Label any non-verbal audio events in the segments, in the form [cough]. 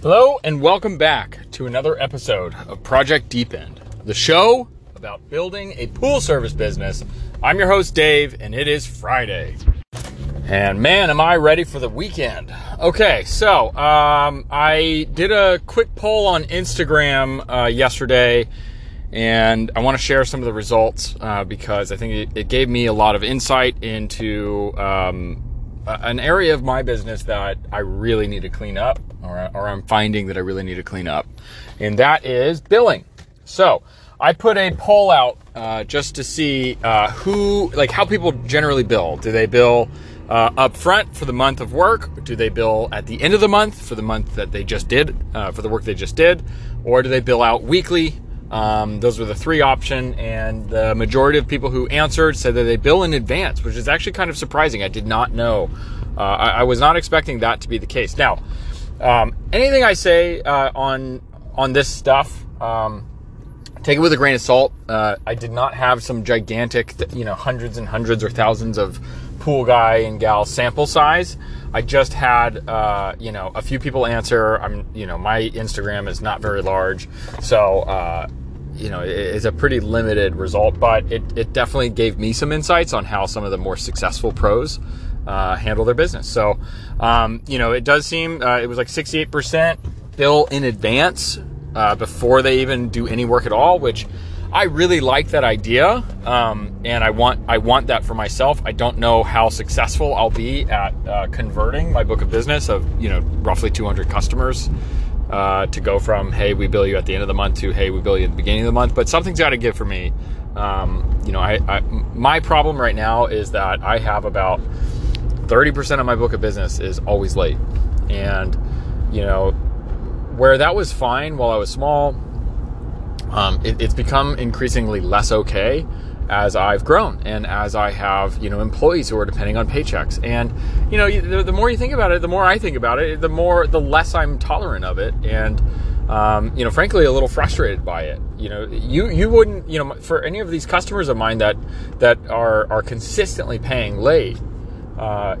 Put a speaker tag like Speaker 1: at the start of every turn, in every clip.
Speaker 1: Hello, and welcome back to another episode of Project Deep End, the show about building a pool service business. I'm your host, Dave, and it is Friday. And man, am I ready for the weekend. Okay, so um, I did a quick poll on Instagram uh, yesterday, and I want to share some of the results uh, because I think it, it, gave me a lot of insight into um, an area of my business that I really need to clean up, or, or I'm finding that I really need to clean up, and that is billing. So I put a poll out uh, just to see uh, who, like, how people generally bill. Do they bill uh, up front for the month of work? Do they bill at the end of the month for the month that they just did, uh, for the work they just did? Or do they bill out weekly um, those were the three option, and the majority of people who answered said that they bill in advance, which is actually kind of surprising. I did not know. Uh, I, I, was not expecting that to be the case. Now, um, anything I say uh, on on this stuff, um, take it with a grain of salt. Uh, I did not have some gigantic, you know, hundreds and hundreds or thousands of pool guy and gal sample size. I just had, uh, you know, a few people answer. I'm, you know, my Instagram is not very large, so uh, you know, it's a pretty limited result, but it, it definitely gave me some insights on how some of the more successful pros uh, handle their business. So, um, you know, it does seem uh, it was like 68% bill in advance uh, before they even do any work at all, which I really like that idea, um, and I want I want that for myself. I don't know how successful I'll be at uh, converting my book of business of you know roughly 200 customers uh, to go from hey we bill you at the end of the month to hey we bill you at the beginning of the month. But something's got to give for me. Um, you know I, I, my problem right now is that i have about 30% of my book of business is always late. And you know where that was fine while i was small um, it, it's become increasingly less okay as I've grown and as I have, you know, employees who are depending on paychecks. And, you know, the, the more you think about it, the more I think about it, the more, the less I'm tolerant of it. And, um, you know, frankly, a little frustrated by it. You know, you, you wouldn't, you know, for any of these customers of mine that, that are, are consistently paying late, uh,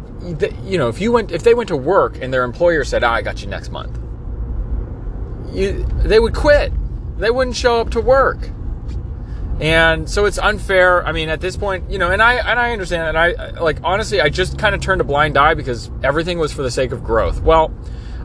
Speaker 1: you know, if you went, if they went to work and their employer said, ah, I got you next month, you, they would quit. They wouldn't show up to work and so it's unfair. I mean, at this point, you know, and I and I understand, and I like honestly, I just kind of turned a blind eye because everything was for the sake of growth. Well,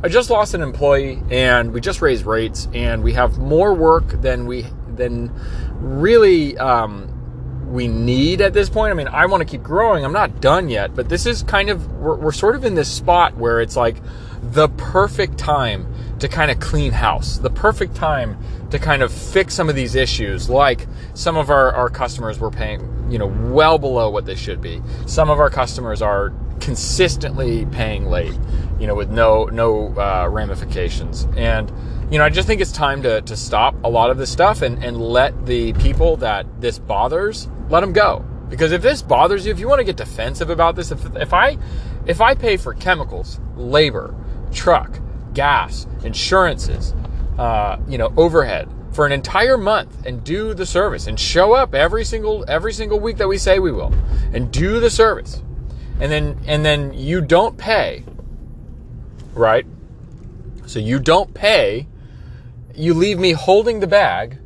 Speaker 1: I just lost an employee, and we just raised rates, and we have more work than we than really um, we need at this point. I mean, I want to keep growing. I'm not done yet, but this is kind of we're, we're sort of in this spot where it's like the perfect time to kind of clean house, the perfect time to kind of fix some of these issues. Like some of our, our customers were paying, you know, well below what they should be. Some of our customers are consistently paying late, you know, with no no uh, ramifications. And you know, I just think it's time to to stop a lot of this stuff and and let the people that this bothers let them go. Because if this bothers you, if you want to get defensive about this, if if I if I pay for chemicals, labor, truck, gas, insurances, uh, you know, overhead for an entire month and do the service and show up every single every single week that we say we will and do the service. And then and then you don't pay, right? So you don't pay, you leave me holding the bag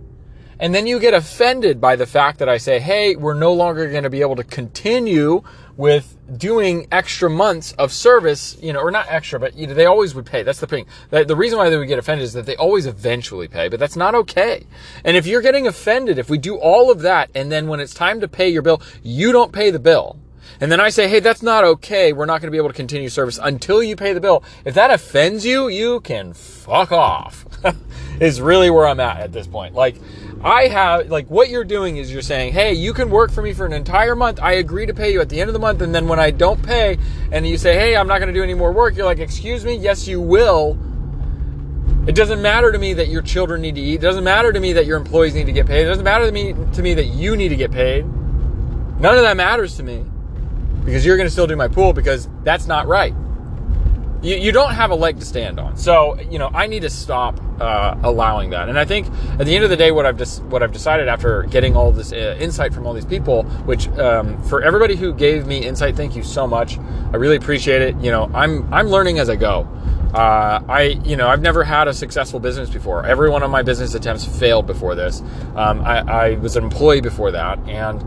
Speaker 1: and then you get offended by the fact that I say, hey, we're no longer going to be able to continue with doing extra months of service, you know, or not extra, but you know, they always would pay. That's the thing. The reason why they would get offended is that they always eventually pay, but that's not okay. And if you're getting offended, if we do all of that, and then when it's time to pay your bill, you don't pay the bill, and then I say, hey, that's not okay. We're not going to be able to continue service until you pay the bill. If that offends you, you can fuck off. [laughs] is really where I'm at at this point. Like, I have, like, what you're doing is you're saying, hey, you can work for me for an entire month. I agree to pay you at the end of the month. And then when I don't pay and you say, hey, I'm not going to do any more work, you're like, excuse me? Yes, you will. It doesn't matter to me that your children need to eat. It doesn't matter to me that your employees need to get paid. It doesn't matter to me, to me that you need to get paid. None of that matters to me because you're going to still do my pool because that's not right. You, you don't have a leg to stand on. So, you know, I need to stop uh, allowing that. And I think at the end of the day, what I've just what I've decided after getting all this uh, insight from all these people, which um, for everybody who gave me insight, thank you so much. I really appreciate it. You know, I'm I'm learning as I go. Uh, I, you know, I've never had a successful business before. Every one of my business attempts failed before this. Um, I, I, was an employee before that, and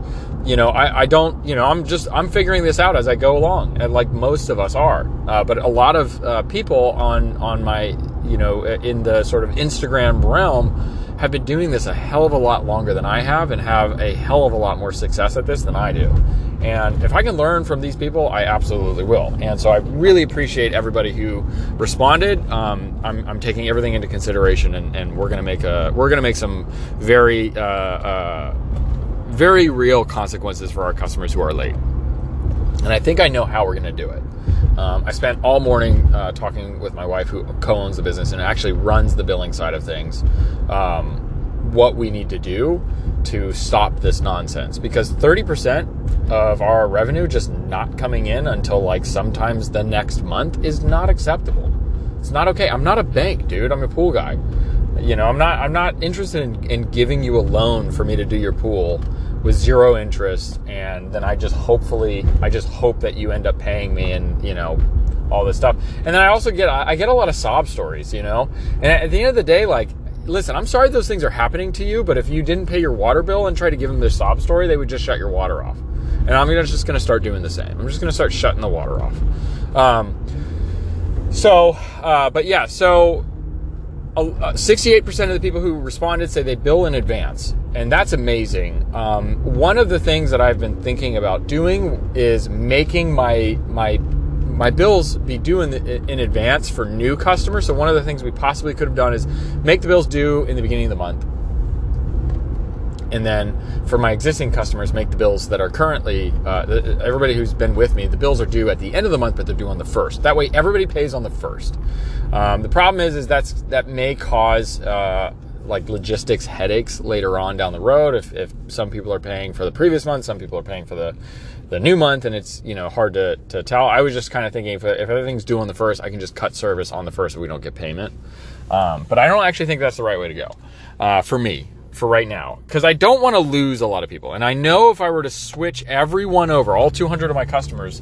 Speaker 1: you know, I, I, don't, you know, I'm just, I'm figuring this out as I go along, and like most of us are. Uh, but a lot of uh, people on on my, you know, in the sort of Instagram realm have been doing this a hell of a lot longer than I have, and have a hell of a lot more success at this than I do. And if I can learn from these people, I absolutely will. And so I really appreciate everybody who responded. Um, I'm, I'm, taking everything into consideration, and, and we're gonna make a we're gonna make some very uh, uh, very real consequences for our customers who are late. And I think I know how we're gonna do it. Um, I spent all morning uh, talking with my wife, who co-owns the business and actually runs the billing side of things. Um, what we need to do to stop this nonsense because 30% of our revenue just not coming in until like sometimes the next month is not acceptable. It's not okay. I'm not a bank, dude. I'm a pool guy. You know, I'm not I'm not interested in, in giving you a loan for me to do your pool with zero interest and then I just hopefully I just hope that you end up paying me and, you know, all this stuff. And then I also get I get a lot of sob stories, you know. And at the end of the day like listen, I'm sorry those things are happening to you, but if you didn't pay your water bill and try to give them their sob story, they would just shut your water off. And I'm gonna, just going to start doing the same. I'm just going to start shutting the water off. Um, so, uh, but yeah, so uh, 68% of the people who responded say they bill in advance, and that's amazing. Um, one of the things that I've been thinking about doing is making my my my bills be due in, the, in advance for new customers. So one of the things we possibly could have done is make the bills due in the beginning of the month. And then for my existing customers, make the bills that are currently, uh, everybody who's been with me, the bills are due at the end of the month, but they're due on the first. That way, everybody pays on the first. Um, the problem is, is that's that may cause uh, like logistics headaches later on down the road. If, if some people are paying for the previous month, some people are paying for the the new month and it's you know hard to, to tell. I was just kind of thinking if, if everything's due on the first i can just cut service on the first if we don't get payment. Um, but i don't actually think that's the right way to go uh, for me for right now. Because i don't want to lose a lot of people. And i know if i were to switch everyone over all 200 of my customers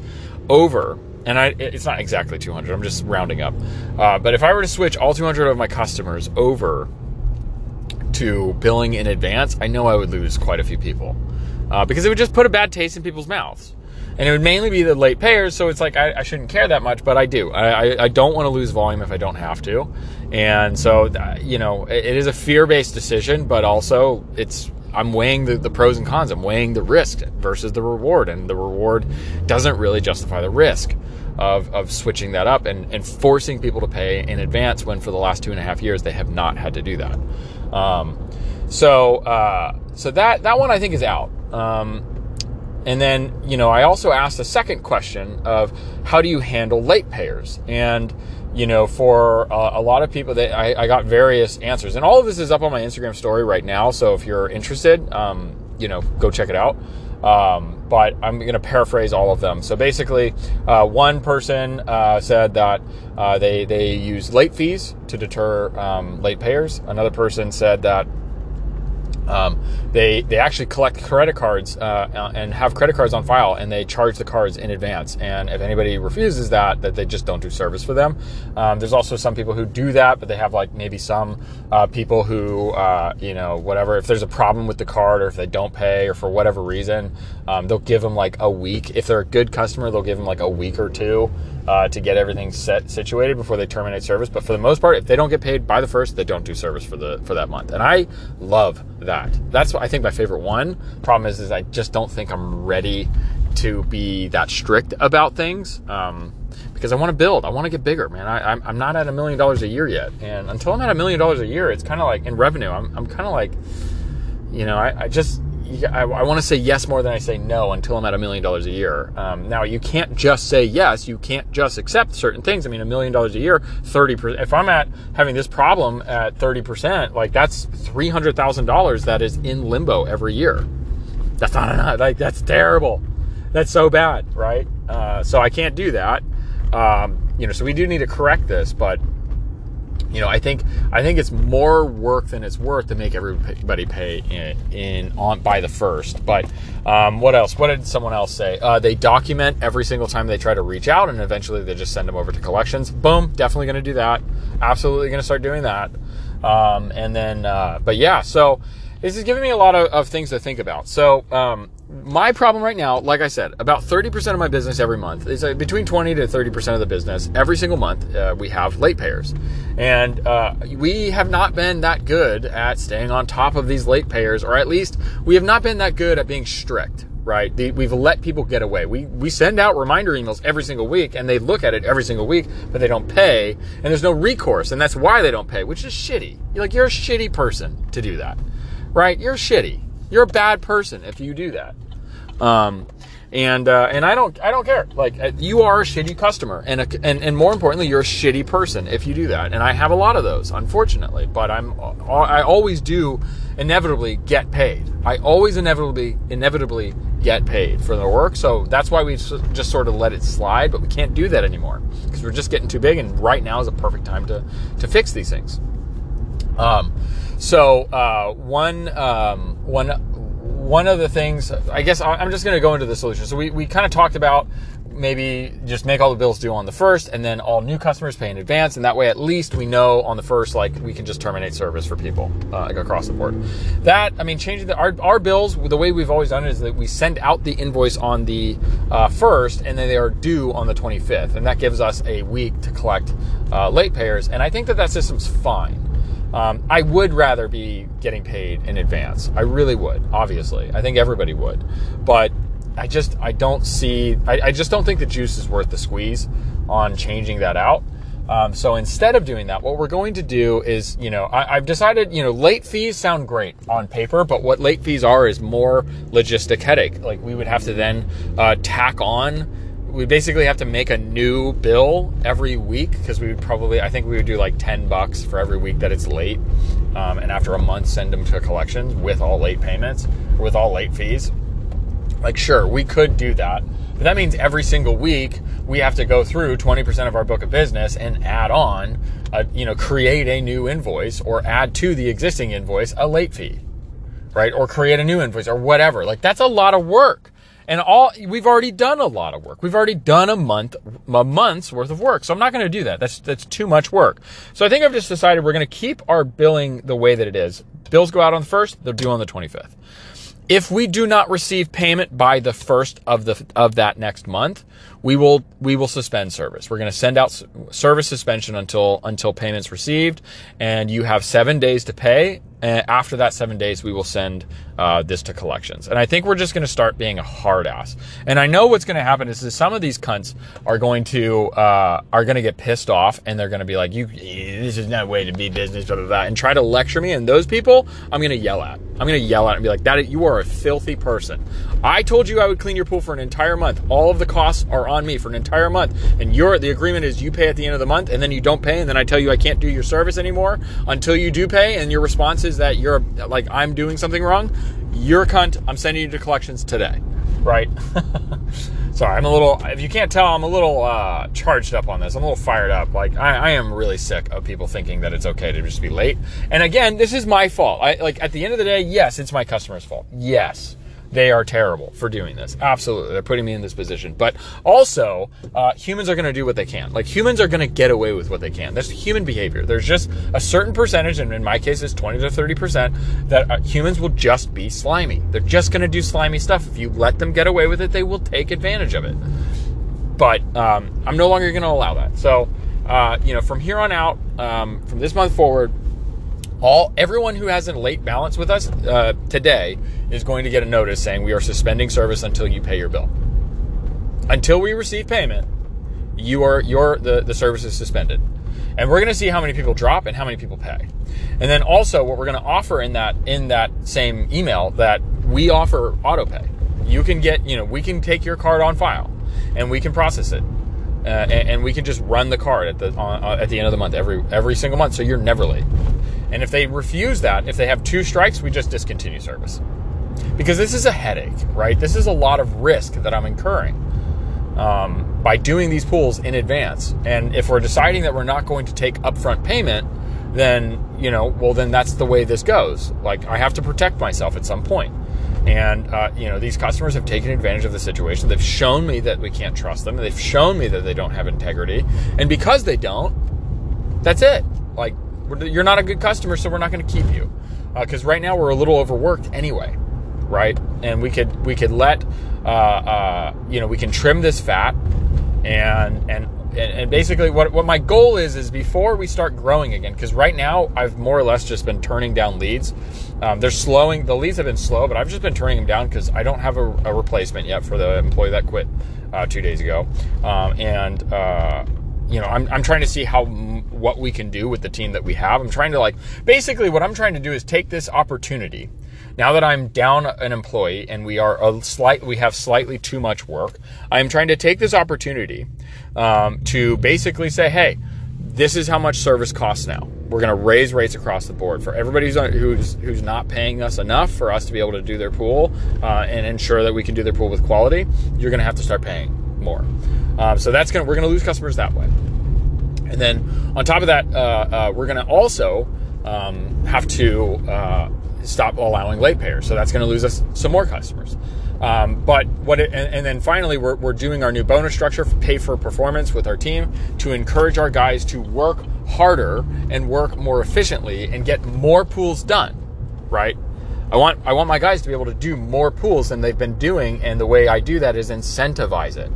Speaker 1: over and I, it's not exactly 200 i'm just rounding up uh, but if i were to switch all 200 of my customers over to billing in advance i know i would lose quite a few people uh, because it would just put a bad taste in people's mouths. And it would mainly be the late payers, so it's like I, I shouldn't care that much, but I do. I, I, I don't want to lose volume if I don't have to. And so, you know, it, it is a fear based decision, but also it's I'm weighing the, the pros and cons. I'm weighing the risk versus the reward, and the reward doesn't really justify the risk of, of switching that up and, and forcing people to pay in advance when for the last two and a half years they have not had to do that. Um, so uh, so that that one I think is out. Um, and then, you know, I also asked a second question of how do you handle late payers? And, you know, for uh, a lot of people, that I, I, got various answers. And all of this is up on my Instagram story right now. So if you're interested, um, you know, go check it out. Um, but I'm going to paraphrase all of them. So basically, uh, one person uh, said that uh, they they use late fees to deter um, late payers. Another person said that um, they they actually collect credit cards uh, and have credit cards on file, and they charge the cards in advance. And if anybody refuses that, that they just don't do service for them. Um, there's also some people who do that, but they have like maybe some uh, people who uh, you know whatever. If there's a problem with the card, or if they don't pay, or for whatever reason, um, they'll give them like a week. If they're a good customer, they'll give them like a week or two uh, to get everything set situated before they terminate service. But for the most part, if they don't get paid by the first, they don't do service for the for that month. And I love that. That's what I think my favorite one. Problem is, is I just don't think I'm ready to be that strict about things. Um, because I want to build. I want to get bigger, man. I, I'm, I'm not at a million dollars a year yet. And until I'm at a million dollars a year, it's kind of like in revenue, I'm, I'm kind of like, you know, I, I just, I, I want to say yes more than I say no until I'm at a million dollars a year. Um, now you can't just say yes. You can't just accept certain things. I mean, a million dollars a year, thirty percent. If I'm at having this problem at thirty percent, like that's three hundred thousand dollars that is in limbo every year. That's not enough. Like that's terrible. That's so bad, right? Uh, so I can't do that. Um, you know, so we do need to correct this, but you know, I think I think it's more work than it's worth to make everybody pay in, in on by the first. But um, what else? What did someone else say? Uh, they document every single time they try to reach out, and eventually they just send them over to collections. Boom, definitely going to do that. Absolutely going to start doing that. Um, and then, uh, but yeah, so this is giving me a lot of, of things to think about. So, um, my problem right now, like I said, about 30% of my business every month is uh, between 20 to 30% of the business every single month. Uh, we have late payers. And uh, we have not been that good at staying on top of these late payers, or at least we have not been that good at being strict. Right, the, we've let people get away. We we send out reminder emails every single week, and they look at it every single week, but they don't pay, and there's no recourse, and that's why they don't pay, which is shitty. You're like you're a shitty person to do that right? You're shitty. You're a bad person if you do that. Um, and uh, and I don't I don't care. Like you are a shitty customer, and a, and and more importantly, you're a shitty person if you do that. And I have a lot of those, unfortunately. But I'm I always do inevitably get paid. I always inevitably inevitably get paid for the work. So that's why we just sort of let it slide. But we can't do that anymore because we're just getting too big. And right now is a perfect time to to fix these things. Um, so uh, one um, one one of the things, I guess I'm just going to go into the solution. So we, we kind of talked about maybe just make all the bills due on the first and then all new customers pay in advance and that way at least we know on the first like we can just terminate service for people uh, like across the board that i mean changing the, our, our bills the way we've always done it is that we send out the invoice on the uh, first and then they are due on the 25th and that gives us a week to collect uh, late payers and i think that that system's fine um, I would rather be getting paid in advance. I really would, obviously. I think everybody would. But I just, I don't see, I, I just don't think the juice is worth the squeeze on changing that out. Um, so instead of doing that, what we're going to do is, you know, I, have decided, you know, late fees sound great on paper, but what late fees are is more logistic headache. Like we would have to then uh, tack on we basically have to make a new bill every week because we would probably i think we would do like 10 bucks for every week that it's late um, and after a month send them to collections with all late payments with all late fees. Like sure we could do that but that means every single week we have to go through 20% of our book of business and add on a, you know create a new invoice or add to the existing invoice a late fee right? Or create a new invoice or whatever. Like that's a lot of work and all we've already done a lot of work. We've already done a month a month's worth of work. So I'm not going to do that. That's that's too much work. So I think I've just decided we're going to keep our billing the way that it is. Bills go out on the 1st, they're due on the 25th. If we do not receive payment by the first of the of that next month, we will we will suspend service. We're going to send out service suspension until until payments received, and you have seven days to pay. And after that seven days, we will send uh, this to collections. And I think we're just going to start being a hard ass. And I know what's going to happen is that some of these cunts are going to uh, are going to get pissed off, and they're going to be like, "You, this is not a way to be business," blah blah blah, and try to lecture me. And those people, I'm going to yell at. I'm going to yell at and be like, "That you are a filthy person. I told you I would clean your pool for an entire month. All of the costs are on me for an entire month, and your the agreement is you pay at the end of the month, and then you don't pay, and then I tell you I can't do your service anymore until you do pay, and your response is that you're like I'm doing something wrong. You're a cunt. I'm sending you to collections today, right? [laughs] Sorry, I'm a little. If you can't tell, I'm a little uh, charged up on this. I'm a little fired up. Like I, I, am really sick of people thinking that it's okay to just be late. And again, this is my fault. I like at the end of the day, yes, it's my customer's fault. Yes, they are terrible for doing this. Absolutely. They're putting me in this position. But also, uh, humans are going to do what they can. Like, humans are going to get away with what they can. That's human behavior. There's just a certain percentage, and in my case, it's 20 to 30%, that uh, humans will just be slimy. They're just going to do slimy stuff. If you let them get away with it, they will take advantage of it. But um, I'm no longer going to allow that. So, uh, you know, from here on out, um, from this month forward, all everyone who has a late balance with us uh, today is going to get a notice saying we are suspending service until you pay your bill. Until we receive payment, you are your the, the service is suspended. And we're going to see how many people drop and how many people pay. And then also what we're going to offer in that in that same email that we offer auto pay. You can get, you know, we can take your card on file and we can process it. Uh, and, and, we can just run the card at the uh, at the end of the month every every single month so you're never late. And if they refuse that, if they have two strikes, we just discontinue service. Because this is a headache, right? This is a lot of risk that I'm incurring um, by doing these pools in advance. And if we're deciding that we're not going to take upfront payment, then, you know, well, then that's the way this goes. Like, I have to protect myself at some point. And, uh, you know, these customers have taken advantage of the situation. They've shown me that we can't trust them. They've shown me that they don't have integrity. And because they don't, that's it. Like, you're not a good customer, so we're not going to keep you. Because uh, right now we're a little overworked anyway, right? And we could we could let uh, uh, you know we can trim this fat and and and, basically what, what my goal is is before we start growing again because right now i've more or less just been turning down leads um, they're slowing the leads have been slow but i've just been turning them down because i don't have a, a, replacement yet for the employee that quit uh, two days ago um, and uh, you know I'm, I'm trying to see how what we can do with the team that we have i'm trying to like basically what i'm trying to do is take this opportunity now that I'm down an employee and we are a slight, we have slightly too much work, I am trying to take this opportunity um, to basically say, hey, this is how much service costs now. We're going to raise rates across the board for everybody who's, who's, who's not paying us enough for us to be able to do their pool uh, and ensure that we can do their pool with quality. You're going to have to start paying more. Um, so that's to we're to lose customers that way. And then on top of that, uh, uh, we're to also um, have to uh, stop allowing late payers. So that's to lose us some more customers. Um, but what it, and, and, then finally, we're, we're doing our new bonus structure, for pay for performance with our team to encourage our guys to work harder and work more efficiently and get more pools done. Right? I want I want my guys to be able to do more pools than they've been doing, and the way I do that is incentivize it.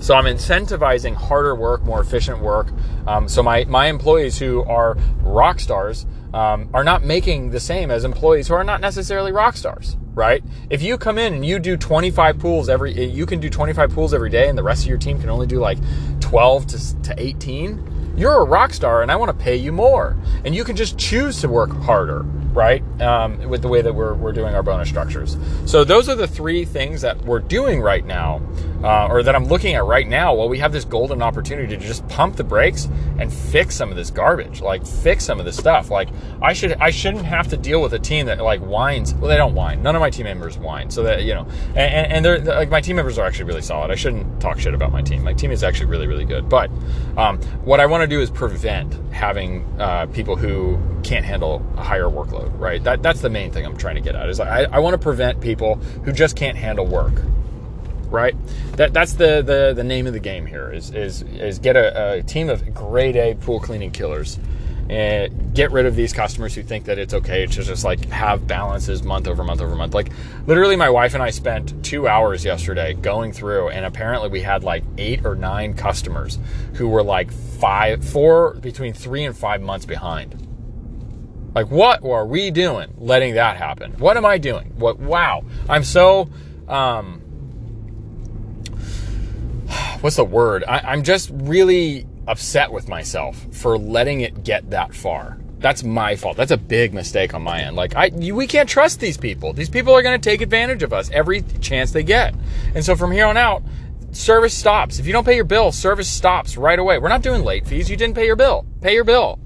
Speaker 1: So I'm incentivizing harder work, more efficient work. Um, so my my employees who are rock stars um, are not making the same as employees who are not necessarily rock stars, right? If you come in and you do 25 pools every, you can do 25 pools every day, and the rest of your team can only do like 12 to, to 18. You're a rock star, and I want to pay you more, and you can just choose to work harder right? Um, with the way that we're, we're doing our bonus structures. So those are the three things that we're doing right now, uh, or that I'm looking at right now. While we have this golden opportunity to just pump the brakes and fix some of this garbage, like fix some of this stuff. Like I should I shouldn't have to deal with a team that like whines. Well, they don't whine. None of my team members whine. So that you know, and, and they're like my team members are actually really solid. I shouldn't talk shit about my team. My team is actually really really good. But um, what I want to do is prevent having uh, people who can't handle a higher workload right? That, that's the main thing I'm trying to get at is I, I want to prevent people who just can't handle work, right? That, that's the, the, the name of the game here is, is, is get a, a team of grade A pool cleaning killers and get rid of these customers who think that it's okay to just like have balances month over month over month. Like literally my wife and I spent two hours yesterday going through and apparently we had like eight or nine customers who were like five, four, between three and five months behind like, what are we doing letting that happen? What am I doing? What, wow. I'm so, um, [sighs] what's the word? I, am just really upset with myself for letting it get that far. That's my fault. That's a big mistake on my end. Like, I, you, we can't trust these people. These people are going to take advantage of us every chance they get. And so from here on out, service stops. If you don't pay your bill, service stops right away. We're not doing late fees. You didn't pay your bill. Pay your bill.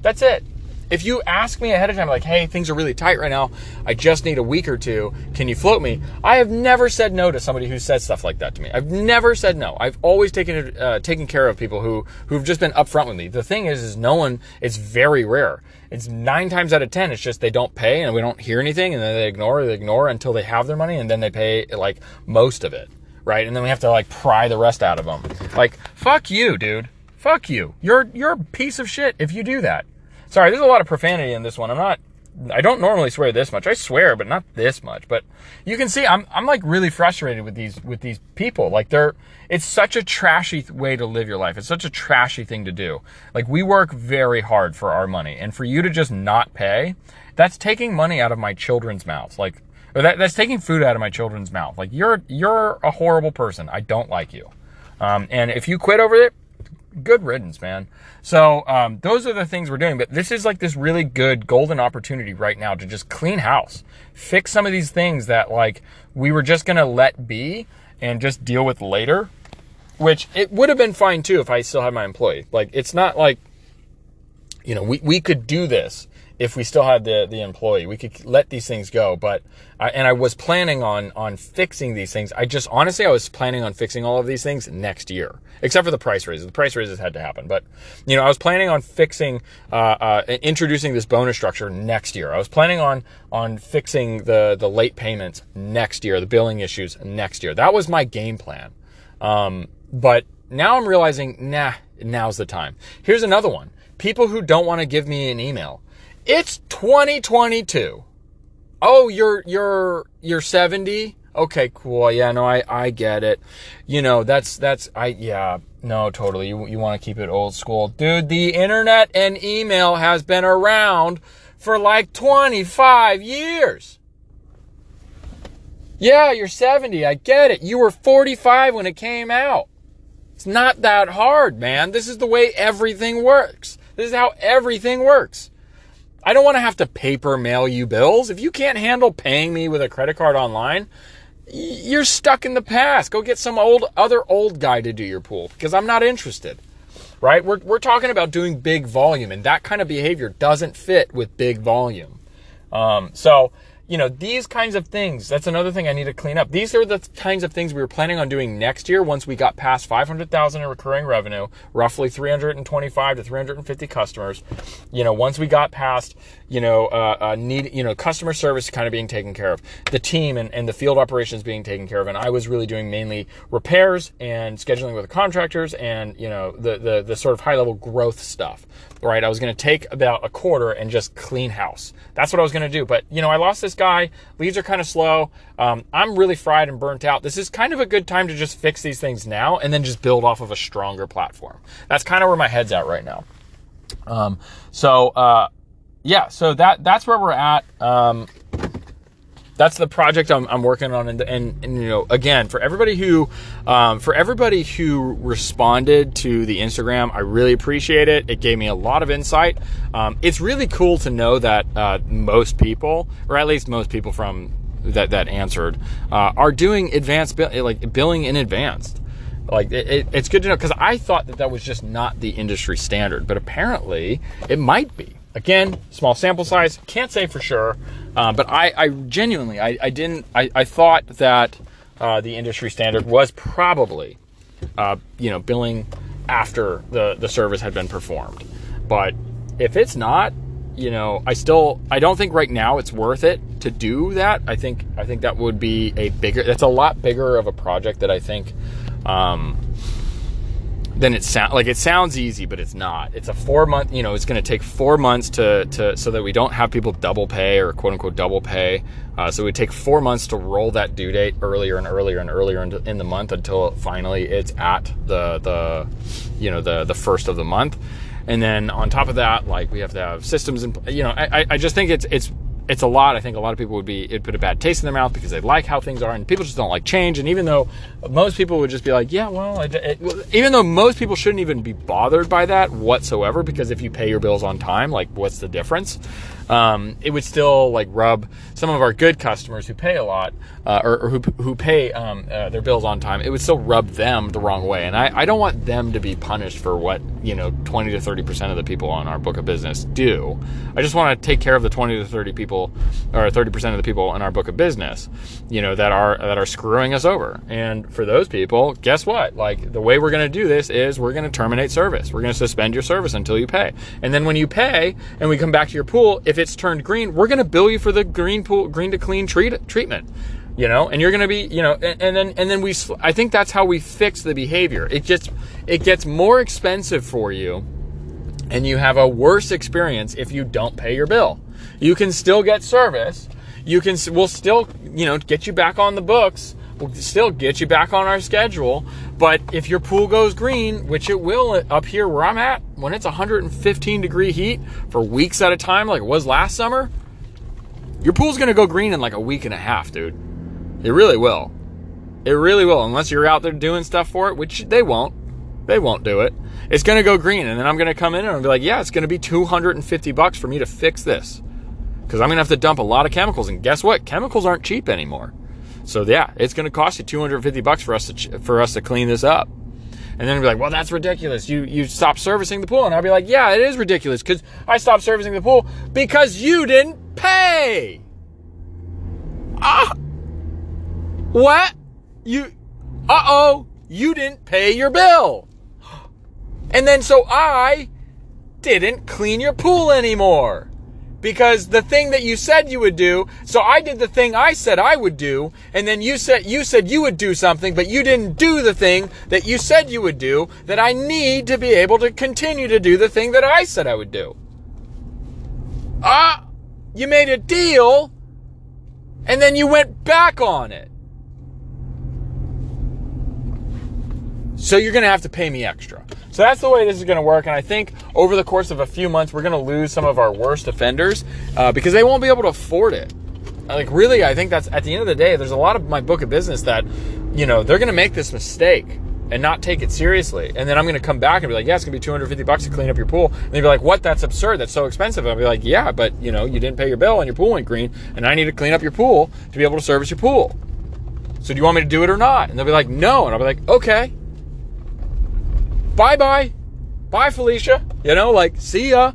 Speaker 1: That's it. If you ask me ahead of time, like, hey, things are really tight right now, I just need a week or two, can you float me? I have never said no to somebody who said stuff like that to me. I've never said no. I've always taken uh, taken care of people who who've just been upfront with me. The thing is, is no one. It's very rare. It's nine times out of ten. It's just they don't pay and we don't hear anything, and then they ignore. They ignore until they have their money, and then they pay like most of it, right? And then we have to like pry the rest out of them. Like, fuck you, dude. Fuck you. You're you're a piece of shit if you do that. Sorry, there's a lot of profanity in this one. I'm not, I don't normally swear this much. I swear, but not this much. But you can see I'm, I'm like really frustrated with these, with these people. Like they're, it's such a trashy way to live your life. It's such a trashy thing to do. Like we work very hard for our money and for you to just not pay, that's taking money out of my children's mouths. Like, that, that's taking food out of my children's mouth. Like you're, you're a horrible person. I don't like you. Um, and if you quit over it, good riddance, man. So um, those are the things we're doing. But this is like this really good golden opportunity right now to just clean house, fix some of these things that like we were just gonna let be and just deal with later. Which it would have been fine too if I still had my employee. Like it's not like you know, we, we could do this if we still had the the employee. We could let these things go, but I, and I was planning on on fixing these things. I just honestly I was planning on fixing all of these things next year, except for the price raises. The price raises had to happen, but you know I was planning on fixing uh, uh, introducing this bonus structure next year. I was planning on on fixing the the late payments next year, the billing issues next year. That was my game plan. Um, but now I'm realizing, nah, now's the time. Here's another one. People who don't want to give me an email. It's 2022. Oh, you're you're you're 70? Okay, cool. Yeah, no, I I get it. You know, that's that's I yeah, no, totally. You you want to keep it old school. Dude, the internet and email has been around for like 25 years. Yeah, you're 70. I get it. You were 45 when it came out. It's not that hard, man. This is the way everything works. This is how everything works. I don't want to have to paper mail you bills. If you can't handle paying me with a credit card online, you're stuck in the past. Go get some old other old guy to do your pool because I'm not interested. Right? We're we're talking about doing big volume and that kind of behavior doesn't fit with big volume. Um, so you know, these kinds of things, that's another thing I need to clean up. These are the kinds of things we were planning on doing next year once we got past 500,000 in recurring revenue, roughly 325 to 350 customers. You know, once we got past, you know, uh, uh, need, you know, customer service kind of being taken care of, the team and, and the field operations being taken care of. And I was really doing mainly repairs and scheduling with the contractors and, you know, the, the, the sort of high level growth stuff right? I was going to take about a quarter and just clean house. That's what I was going to do. But, you know, I lost this guy. Leads are kind of slow. Um, I'm really fried and burnt out. This is kind of a good time to just fix these things now and then just build off of a stronger platform. That's kind of where my head's at right now. Um, so, uh, yeah, so that, that's where we're at. Um, that's the project I'm, I'm working on. And, and, and, you know, again, for everybody who, um, for everybody who responded to the Instagram, I really appreciate it. It gave me a lot of insight. Um, it's really cool to know that uh, most people, or at least most people from that that answered, uh, are doing advanced like billing in advance. Like it, it, it's good to know because I thought that that was just not the industry standard, but apparently it might be. Again, small sample size, can't say for sure, uh, but I, I, genuinely, I, I didn't, I, I thought that uh, the industry standard was probably, uh, you know, billing after the, the service had been performed. But if it's not, you know, I still, I don't think right now it's worth it to do that. I think, I think that would be a bigger, that's a lot bigger of a project that I think, um, then it sound like it sounds easy, but it's not. It's a four month, you know, it's going to take four months to, to, so that we don't have people double pay or quote unquote double pay. Uh, so it would take four months to roll that due date earlier and earlier and earlier in, in the month until finally it's at the, the, you know, the, the first of the month. And then on top of that, like we have to have systems and, you know, I, I just think it's, it's it's a lot. I think a lot of people would be it'd put a bad taste in their mouth because they like how things are, and people just don't like change. And even though most people would just be like, yeah, well, it, it, even though most people shouldn't even be bothered by that whatsoever, because if you pay your bills on time, like what's the difference? Um, it would still like rub some of our good customers who pay a lot uh, or, or, who, who pay um, uh, their bills on time. It would still rub them the wrong way, and I, I don't want them to be punished for what you know 20 to 30 percent of the people on our book of business do. I just want to take care of the 20 to 30 people or 30 percent of the people in our book of business, you know that are that are screwing us over. And for those people, guess what? Like the way we're going to do this is we're going to terminate service. We're going to suspend your service until you pay, and then when you pay and we come back to your pool, if if it's turned green, we're going to bill you for the green pool, green to clean treat, treatment. You know, and you're going to be, you know, and, and then and then we. I think that's how we fix the behavior. It just it gets more expensive for you, and you have a worse experience if you don't pay your bill. You can still get service. You can. We'll still, you know, get you back on the books We'll still get you back on our schedule. But if your pool goes green, which it will up here where I'm at, when it's 115 degree heat for weeks at a time, like it was last summer, your pool's gonna go green in like a week and a half, dude. It really will. It really will, unless you're out there doing stuff for it, which they won't. They won't do it. It's gonna go green, and then I'm gonna come in and I'll be like, yeah, it's gonna be 250 bucks for me to fix this. Because I'm gonna have to dump a lot of chemicals, and guess what? Chemicals aren't cheap anymore. So yeah, it's going to cost you 250 bucks for us to for us to clean this up. And then they'd be like, well, that's ridiculous. You, you stopped servicing the pool. And I'd be like, yeah, it is ridiculous because I stopped servicing the pool because you didn't pay. Ah, what? You, uh oh, you didn't pay your bill. And then so I didn't clean your pool anymore because the thing that you said you would do so i did the thing i said i would do and then you said you said you would do something but you didn't do the thing that you said you would do that i need to be able to continue to do the thing that i said i would do. Ah you made a deal and then you went back on it. So you're going to have to pay me extra so that's the way this is going to work. And I think over the course of a few months, we're going to lose some of our worst offenders uh, because they won't be able to afford it. Like, really, I think that's at the end of the day, there's a lot of my book of business that, you know, they're going to make this mistake and not take it seriously. And then I'm going to come back and be like, yeah, it's going to be 250 bucks to clean up your pool. And they'd be like, what? That's absurd. That's so expensive. And I'll be like, yeah, but you know, you didn't pay your bill and your pool went green and I need to clean up your pool to be able to service your pool. So do you want me to do it or not? And they'll be like, no. And I'll be like, okay bye bye. Bye, Felicia. You know, like, see ya.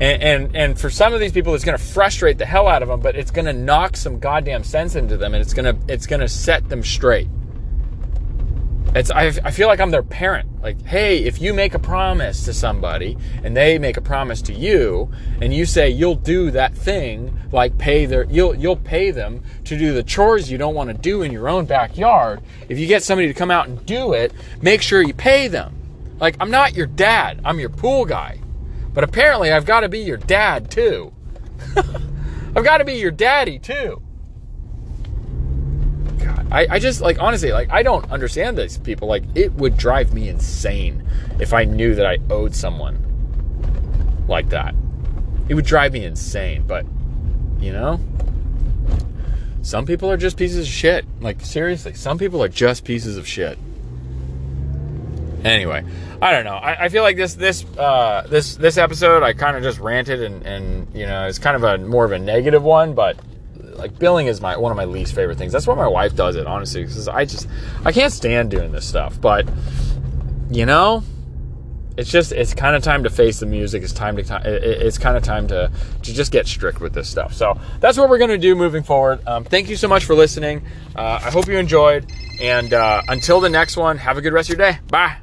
Speaker 1: And, and, and for some of these people, it's going to frustrate the hell out of them, but it's going to knock some goddamn sense into them, and it's going to it's going to set them straight. It's I, I feel like I'm their parent. Like, hey, if you make a promise to somebody and they make a promise to you, and you say you'll do that thing, like pay their you'll you'll pay them to do the chores you don't want to do in your own backyard. If you get somebody to come out and do it, make sure you pay them. Like, I'm not your dad. I'm your pool guy. But apparently, I've got to be your dad too. [laughs] I've got to be your daddy too. I, I just like honestly like I don't understand these people. Like it would drive me insane if I knew that I owed someone like that. It would drive me insane, but you know, some people are just pieces of shit. Like seriously, some people are just pieces of shit. Anyway, I don't know. I, I feel like this this uh, this this episode I kind of just ranted and and you know it's kind of a more of a negative one, but like billing is my one of my least favorite things. That's why my wife does it, honestly, because I just I can't stand doing this stuff. But you know, it's just it's kind of time to face the music. It's time to it's kind of time to to just get strict with this stuff. So that's what we're gonna do moving forward. Um, thank you so much for listening. Uh, I hope you enjoyed, and uh, until the next one, have a good rest of your day. Bye.